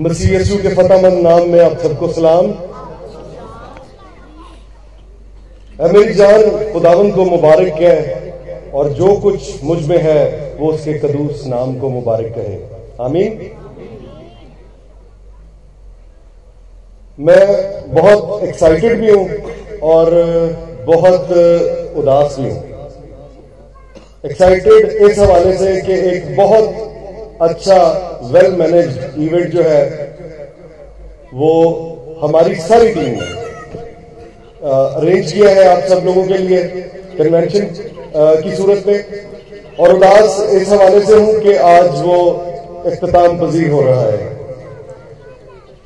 मसीह यीशु के फतेहमंद नाम में आप सबको सलाम। ऐ मेरी जान खुदावन को मुबारक कहे और जो कुछ मुझमें है, वो उसके कदूस नाम को मुबारक कहे। आमीन। मैं बहुत एक्साइटेड भी हूँ और बहुत उदास भी हूँ। एक्साइटेड इस हवाले से कि एक बहुत अच्छा वेल मैनेज इवेंट जो है, वो हमारी सारी टीम ने अरेंज किया है आप सब लोगों के लिए कन्वेंशन की सूरत में। और उदास इस हवाले से हूँ कि आज वो अख्ताम पजीर हो रहा है।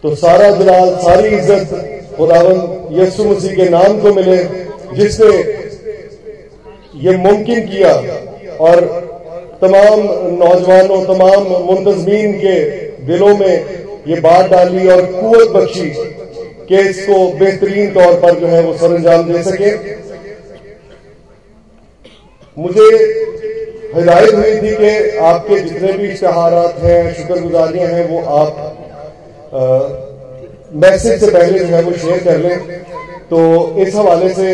तो सारा जलाल सारी इज़्ज़त खुदावन यसु मसीह के नाम को मिले, जिसने ये मुमकिन किया और तमाम नौजवानों, तमाम मुंतजमीन के दिलों में ये बात डाली और कुत बख्शी कि इसको बेहतरीन तौर पर जो है वो सर अंजाम दे सके। मुझे हिदायत हुई थी कि आपके जितने भी इश्तहारात हैं, शुक्रगुजारियाँ हैं, वो आप मैसेज से पहले जो है वो शेयर कर लें। तो इस हवाले से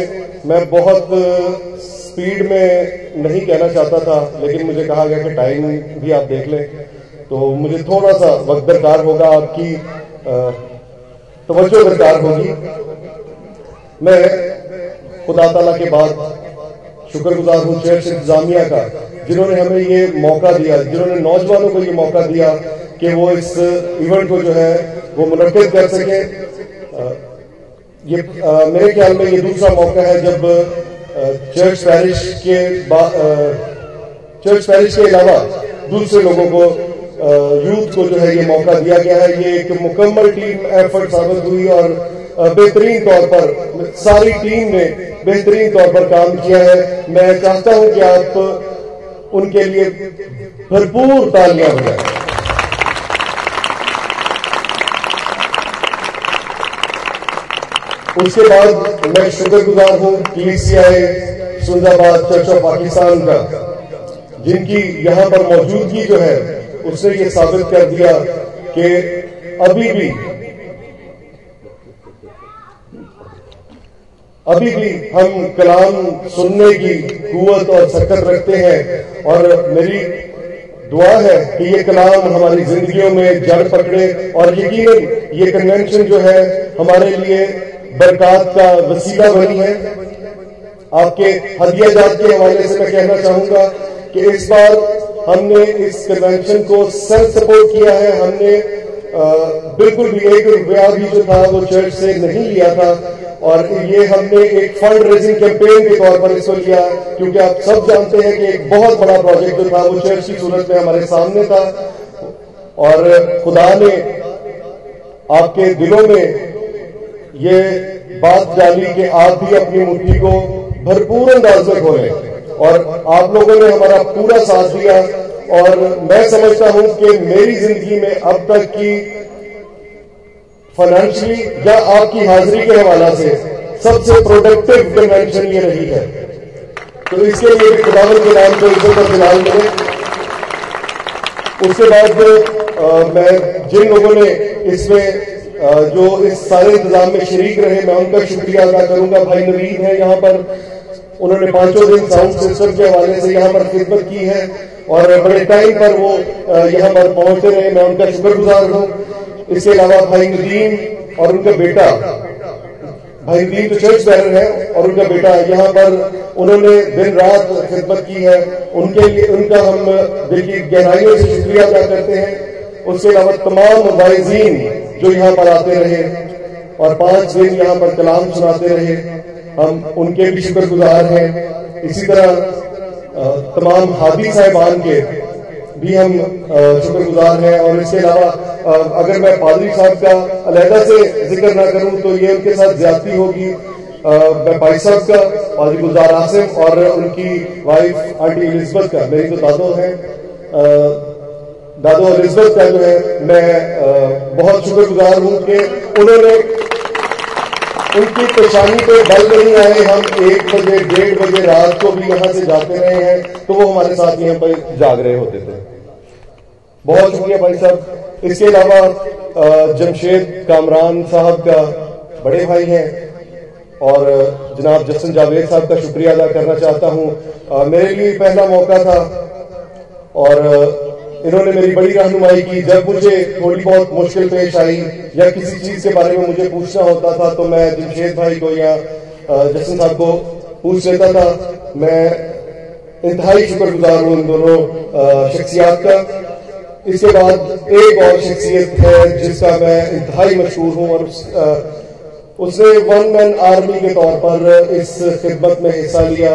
मैं बहुत स्पीड में नहीं कहना चाहता था लेकिन मुझे कहा गया कि टाइम भी आप देख लें। तो मुझे थोड़ा सा वक्त दरकार होगा आपकी तवज्जो दरकार होगी। मैं खुदा तला के बाद शुक्रगुजार हूँ चर्च इंतजामिया का जिन्होंने हमें ये मौका दिया जिन्होंने नौजवानों को ये मौका दिया कि वो इस इवेंट को जो है वो मुनद कर सके। ये आ, मेरे ख्याल में ये दूसरा मौका है जब चर्च पैरिश के चर्च पैरिश के अलावा दूसरे लोगों को यूथ को जो है ये मौका दिया गया है। ये एक मुकम्मल टीम एफर्ट साबित हुई और बेहतरीन तौर पर, सारी टीम ने बेहतरीन तौर पर काम किया है। मैं चाहता हूँ कि आप उनके लिए भरपूर तालियाँ बजाएँ। उसके बाद मैं शुक्रगुजार हूँ पीसीआई सुंदाबाद चर्च ऑफ़ पाकिस्तान का, जिनकी यहाँ पर मौजूदगी जो है, उसने ये साबित कर दिया कि अभी भी अभी भी हम कलाम सुनने की कुवत और सकत रखते हैं और मेरी दुआ है कि ये कलाम हमारी जिंदगियों में जड़ पकड़े और यकीन ये कन्वेंशन जो है, हमारे लिए बरकत का वसीला बनी है। आपके हदिया जात के हवाले से मैं कहना चाहूँगा कि इस बार हमने इस कन्वेंशन को सेल्फ सपोर्ट किया है। हमने आ, बिल्कुल भी एक रुपया भी जो था वो चर्च से नहीं लिया था। और ये हमने एक फंड रेजिंग कैंपेन के तौर पर इसको लिया क्योंकि आप सब जानते हैं कि एक बहुत बड़ा प्रोजेक्ट जो था वो चर्च की सूरत में हमारे सामने था। और खुदा ने आपके दिलों में ये बात डाली कि आप भी अपनी मुट्ठी को भरपूर अंदाज में खोलें। और आप लोगों ने हमारा पूरा साथ दिया और मैं समझता हूँ कि मेरी ज़िंदगी में अब तक की फाइनेंशियली या आपकी हाजिरी के हवाला से सबसे प्रोडक्टिव कन्वेंशन ये रही है। तो इसके लिए खुदावन के नाम को इज़्ज़त और फ़िलहाल मिले। उसके बाद आ, मैं जिन लोगों ने इसमें जो इस सारे इंतज़ाम में शरीक रहे, मैं उनका शुक्रिया अदा करूँगा। भाई नवीद है यहाँ पर। उन्होंने पाँचों दिन साउंड सिस्टम के हवाले से यहाँ पर खिदमत की है और बड़े टाइम पर वो यहाँ पर पहुँचते रहे। मैं उनका शुक्रगुजार हूँ। इसके अलावा भाई नदीम और उनका बेटा। भाई नदीम तो चर्च बैनर है और उनका बेटा यहाँ पर उन्होंने दिन रात खिदमत की है। उनके लिए, उनका हम दिल की गहराइयों से शुक्रिया अदा करते हैं। उसके अलावा तमाम वाइजीन जो यहाँ पर आते रहे और पाँच दिन यहाँ पर कलाम सुनाते रहे, हम उनके भी शुक्रगुजार हैं। इसी तरह तमाम हादी साहिबान के भी हम शुक्रगुजार हैं। और इसके अलावा अगर मैं पादरी साहब का अलहदा से ज़िक्र ना करूँ तो ये उनके साथ ज्यादती होगी। मैं भाई साहब का, पादरी गुलजार आसिम और उनकी वाइफ आंटी एलिजबत का, मेरी तो दादो है। दादो एलिजबत का जो है। मैं बहुत शुक्रगुजार हूँ कि उन्होंने उनकी परेशानी पे बल नहीं आए। हम एक बजे, डेढ़ बजे रात को भी यहाँ से जाते रहे हैं तो वो हमारे साथ यहाँ पर जाग रहे होते थे। बहुत शुक्रिया भाई साहब। इसके अलावा जमशेद कामरान साहब का बड़े भाई हैं। और, जनाब जसन जावेद साहब का शुक्रिया अदा करना चाहता हूँ। मेरे लिए पहला मौका था। और इन्होंने मेरी बड़ी रहनुमाई की। जब मुझे थोड़ी बहुत मुश्किल पेश आई या किसी चीज़ के बारे में मुझे पूछना होता था तो मैं जमशेद भाई को या जसन साहब को पूछ लेता था। मैं इंतहाई शुक्रगुजार हूँ इन दोनों शख्सियात का। इसके बाद एक और शख्सियत है जिसका मैं इंतहाई मशहूर हूँ और उसने वन मैन आर्मी के तौर पर इस खिदमत में हिस्सा लिया।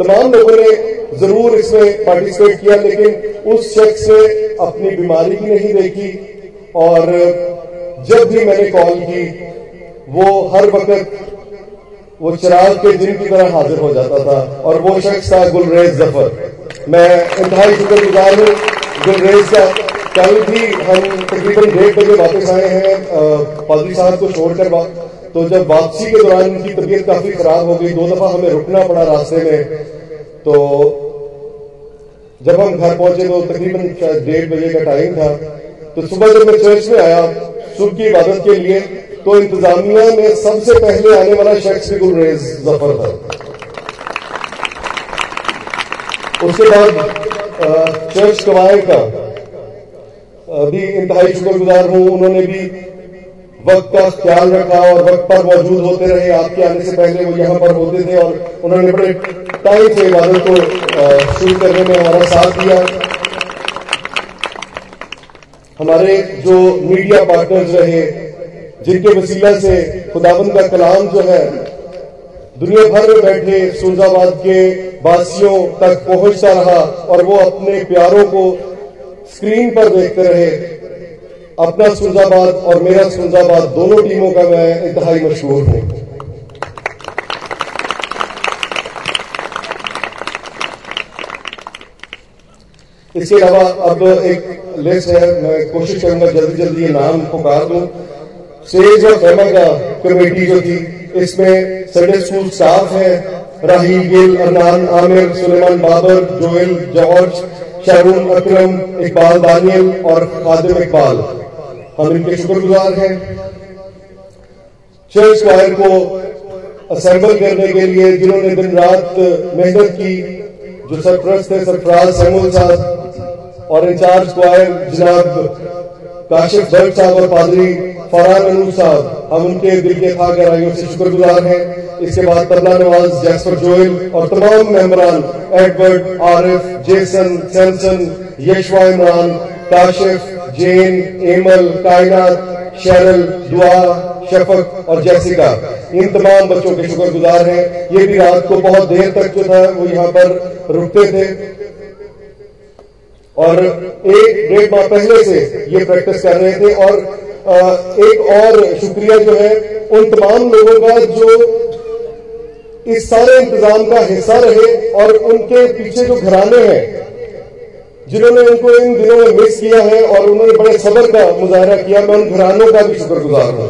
तमाम लोगों ने ज़रूर इसमें पार्टिसिपेट किया, लेकिन उस शख्स ने अपनी बीमारी भी नहीं देखी। और जब भी मैंने कॉल की, वो हर वक्त वो चिराग के दिन की तरह हाजिर हो जाता था। और वो शख्स था गुलरेज ज़फ़र। मैं इंतहाई शुक्रगुजार हूँ गुलरेज का। कल भी हम तकरीबन डेढ़ बजे वापस आए हैं पादरी साहब को छोड़कर तो जब वापसी के दौरान उनकी तबीयत काफ़ी खराब हो गई, दो दफ़ा हमें रुकना पड़ा रास्ते में तो जब हम घर पहुँचे तो तकरीबन डेढ़ बजे का टाइम था तो सुबह जब मैं चर्च में आया, सुबह की इबादत के लिए तो इंतजामिया में सबसे पहले आने वाला शख्स गुलरेज ज़फ़र था। उसके बाद चर्च कवायद का भी इंतहाई शुक्रगुजार हूँ, उन्होंने भी वक्त का ख्याल रखा और वक्त पर मौजूद होते रहे। आपके आने से पहले वो यहाँ पर होते थे और उन्होंने बड़े टाइम से इबादत को शुरू करने में हमारा साथ दिया। हमारे जो मीडिया पार्टनर्स रहे, जिनके वसीला से खुदाबंद का कलाम जो है, दुनिया भर में बैठे सुलजाबाद के वासियों तक पहुँचता रहा और वो अपने प्यारों को स्क्रीन पर देखते रहे। अपना सुलजाबाद और मेरा सुलजाबाद दोनों टीमों का मैं इंतहाई मशहूर हूँ। इसके अलावा अब एक लिस्ट है, मैं कोशिश करूँगा जल्दी जल्दी ये नाम पुकार दूँ। सेज और फेमा का कमेटी जो थी, इसमें संडे स्कूल स्टाफ है राहील गिल अरनान आमिर सुलेमान बाबर जोएल जॉर्ज शाहरुन अकरम इकबाल दानियल और खादिम इकबाल हम इनके शुक्रगुजार हैं। चर्च वायर को असेंबल करने के लिए जिन्होंने दिन रात मेहनत की, जो सरप्रस्त थे सरफराज सैमुल साहब और इंचार्ज क्वायर जनाब काशिफ भट्ट साहब और पादरी फरहान अनूर साहब, हम उनके दिल के खा गहराइयों से शुक्रगुजार हैं। इसके बाद तबला नवाज़ जैसफर जोयल और तमाम मेहमान Edward, Arif, Jason, Samson, यशवा Imran Kashif, Jane, Emil, Kainat, शरल, दुआ, शफक और जैसिका। इन तमाम बच्चों के शुक्रगुजार हैं। ये भी रात को बहुत देर तक जो था, वो यहाँ पर रुकते थे। और एक डेढ़ माह पहले से ये प्रैक्टिस कर रहे थे और एक और शुक्रिया जो है, उन तमाम लोगों का जो इस सारे इंतज़ाम का हिस्सा रहे और उनके पीछे जो घराने हैं जिन्होंने उनको इन दिनों में मिस किया है और उन्होंने बड़े सबर का मुजाहरा किया, मैं उन घरानों का भी शुक्रगुजार हूँ।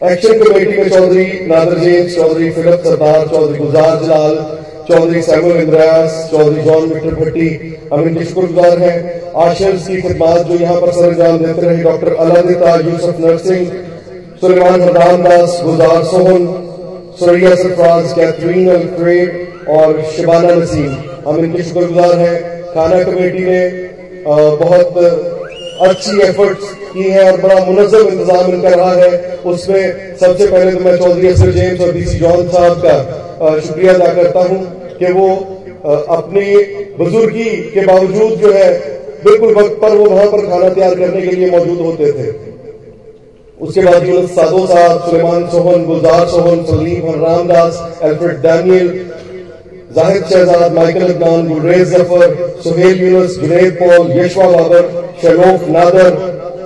एक्शन कमेटी में Chaudhary Nadar James, Chaudhary Philip Sardar, Chaudhary Guzar Jalal, Chaudhary Samuel Indriyas, Chaudhary John Victor Bhatti हम इनके शुक्रगुजार हैं। आशर्स की खिदमात जो यहाँ पर सरंजाम देते रहे, doctor Alladitta, Yousuf Narsingh, Suleman Hardan Das Guzar Sohan, Suraiya Sarfaraz, Catherine Alfred और शिबाना नसीम हम इनके शुक्रगुजार हैं। खाना कमेटी ने बहुत अच्छी एफर्ट्स की है और बड़ा मुनजम इंतज़ाम इनका रहा है। उसमें सबसे पहले तो मैं चौधरी असर जेम्स और डीसी जॉन साहब का शुक्रिया अदा करता हूँ कि वो अपनी बुजुर्गी के बावजूद जो है, बिल्कुल वक्त पर वो वहाँ पर खाना तैयार करने के लिए मौजूद होते थे। उसके बाद Younas Sado Sahab Suleman Sohan, Gulzar Sohan Saleem Ramdas, Alfred Daniel Zahid Shahzad, Michael Adnan Gulrez Zafar, Suhail Younas, Junaid Paul, Yashwa Babar शलोफ Nadar,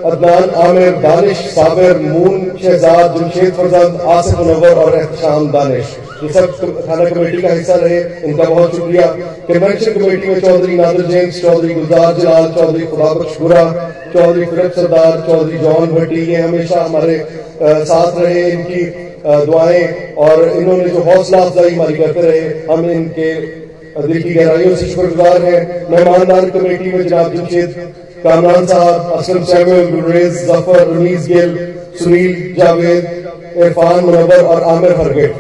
Adnan Aamir, Danish Sabir, moon Shahzad Jamshed Farzand, Asif Munawar और एहतशाम दानिश। ये सब थाना कमेटी का हिस्सा रहे इनका बहुत शुक्रिया। कन्वेंशन कमेटी में चौधरी नादिर जेम्स, चौधरी गुलजार जलाल, चौधरी खुदाबख्श गुरा चौधरी फिरक सरदार, चौधरी जॉन भट्टी, ये हमेशा हमारे साथ रहे, इनकी दुआएँ, और इन्होंने जो हौसला अफजाई हमारी करते रहे, हम इनके दिल की गहराइयों से शुक्रगुजार हैं। मेहमानदार कमेटी में जनाब जमशेद कामरान साहब असलम सैमुअल गुलरेज ज़फ़र, रमीज गिल, सुनील, जावेद, इरफान मुनवर और आमिर हरगेट।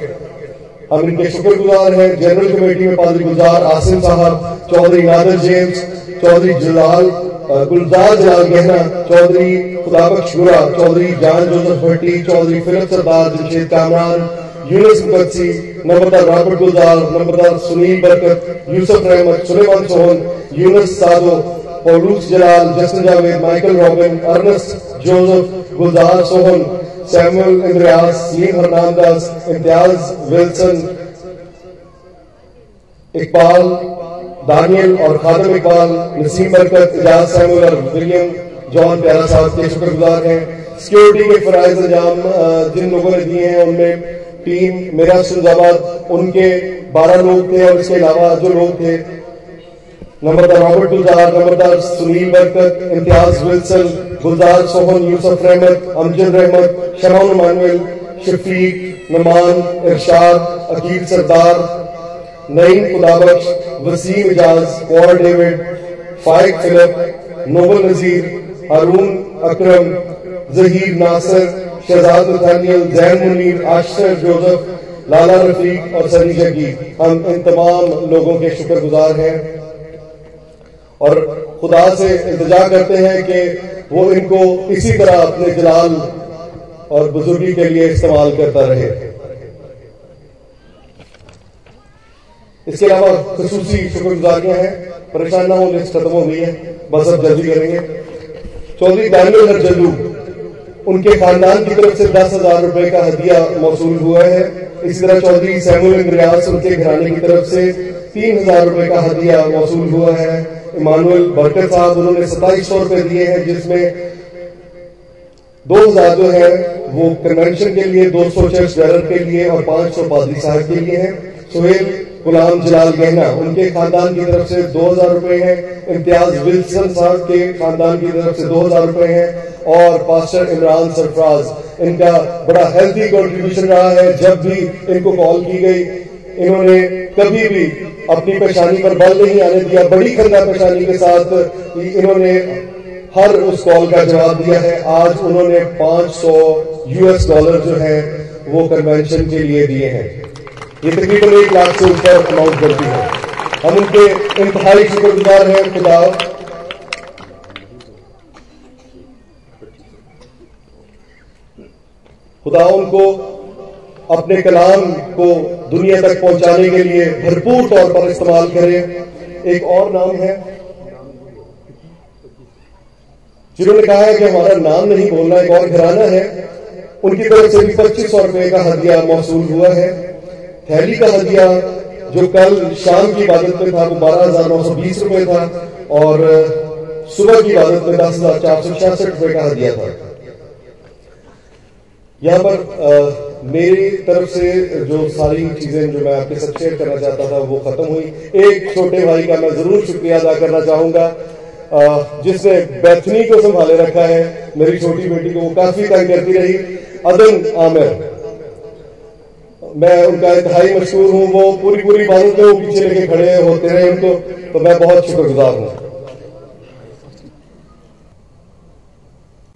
हम इनके शुक्रगुजार हैं। जनरल कमेटी में पादरी गुलजार, आसिम साहब, चौधरी नादर जेम्स, चौधरी जलाल गुलजार जलाल गहना चौधरी खुदाबख्श गुरा चौधरी जान जोसफ भट्टी, चौधरी फिरत सरदार जमशेद कामरान, यूनिस मुकदसी नंबरदार रॉबर्ट गुलजार नंबरदार Sunil Barkat, Yusuf Rehmat, Suleman Sohan, Younas Sado Paulus Jalal Jason Javed, Michael Robin, Ernest Joseph Gulzar Sohan, Samuel Indriyas, Neil Harnamdas, Imtiaz Wilson, Iqbal Daniyal और Khadim Iqbal Naseem Barkat, Ijaz Samuel और William John Pyara साहब के शुक्रगुजार हैं। Security के फराइज अंजाम जिन लोगों ने दिए हैं उनमें टीम, मेरा सुंदाबाद उनके बारह लोग थे और इसके अलावा जो लोग थे। नंबरदार रॉबर्ट गुलजार, नंबरदार सुनील बरकत, इम्तियाज़ विल्सन, गुलजार सोहन, यूसुफ रहमत, अमजद रहमत शमान Manuel Shafiq, Noman, Irshad, Aqeel Sardar Naeem Khudabakhsh, Waseem Ijaz, Paul David Faiq Philip, Noble Nazir Haroon Akram, Zaheer Nasir, Shahzad Nathaniel, Zain Munir Asher Joseph Lala Rafiq और सनी जगीर हम इन तमाम लोगों के शुक्रगुजार हैं। और खुदा से इंतज़ार करते हैं कि वो इनको इसी तरह अपने जलाल और बुजुर्गी के लिए इस्तेमाल करता रहे। इसके अलावा खसूसी शुक्रगुजारियाँ हैं। परेशान ना हो, लिस्ट खत्म हो गई है। बस अब जल्दी करेंगे। चौधरी दानियल हरजल्लू उनके खानदान की तरफ़ से दस हज़ार रुपए का हदिया मौसू हुआ है। इसी तरह चौधरी सैमुल इंद्रियास, उनके घराने की तरफ़ से तीन हज़ार रुपए का हदिया मौसू हुआ है। इमानुअल बरकत साहब, उन्होंने सताईस सौ रुपए दिए हैं, जिसमें दो हज़ार जो है, वो कन्वेंशन के लिए, दो सौ चर्च बैरर के लिए और पाँच सौ पादरी साहब के लिए है। सुहेल गुलाम जलाल गहना, उनके खानदान की तरफ़ से दो हज़ार रुपए है, इम्तियाज़ विल्सन साहब के खानदान की तरफ़ से दो हज़ार रुपए है, और पास्टर इमरान सरफराज, इनका बड़ा हेल्थी कंट्रीब्यूशन रहा है, जब भी इनको कॉल की गई, इन्होंने कभी भी अपनी परेशानी पर बल नहीं आने दिया, बड़ी खंदा परेशानी के साथ इन्होंने हर उस कॉल का जवाब दिया है, आज उन्होंने 500 यूएस डॉलर जो है, वो कन्वेंशन के लिए दिए हैं। ये तकरीबन एक लाख से ऊपर अमाउंट करती है। हम उनके इंतहाई शुक्रगुजार हैं, खुदा। खुदा उनको अपने कलाम को दुनिया तक पहुँचाने के लिए भरपूर तौर पर इस्तेमाल करें। एक और नाम है। जिन्होंने कहा है कि हमारा नाम नहीं बोलना, एक और घराना है। उनकी तरफ़ से भी पच्चीस सौ रुपए का हदिया मौसू हुआ है। थैली का हदिया जो कल शाम की इबादत में था वो बारह हज़ार नौ सौ बीस रुपए था और सुबह की इबादत में दस हज़ार चार सौ छियासठ रुपए का हदिया था। यहाँ पर आ, मेरी तरफ़ से जो सारी चीज़ें जो मैं आपके साथ शेयर करना चाहता था वो खत्म हुई। एक छोटे भाई का मैं ज़रूर शुक्रिया अदा करना चाहूँगा। जिसने बैथनी को संभाले रखा है मेरी छोटी बेटी को वो काफ़ी तंग करती रही। अदन आमिर। मैं उनका इंतहाई मशहूर हूँ, वो पूरी पूरी बातों को पीछे लेके खड़े होते रहे उनको तो मैं बहुत शुक्रगुजार हूँ।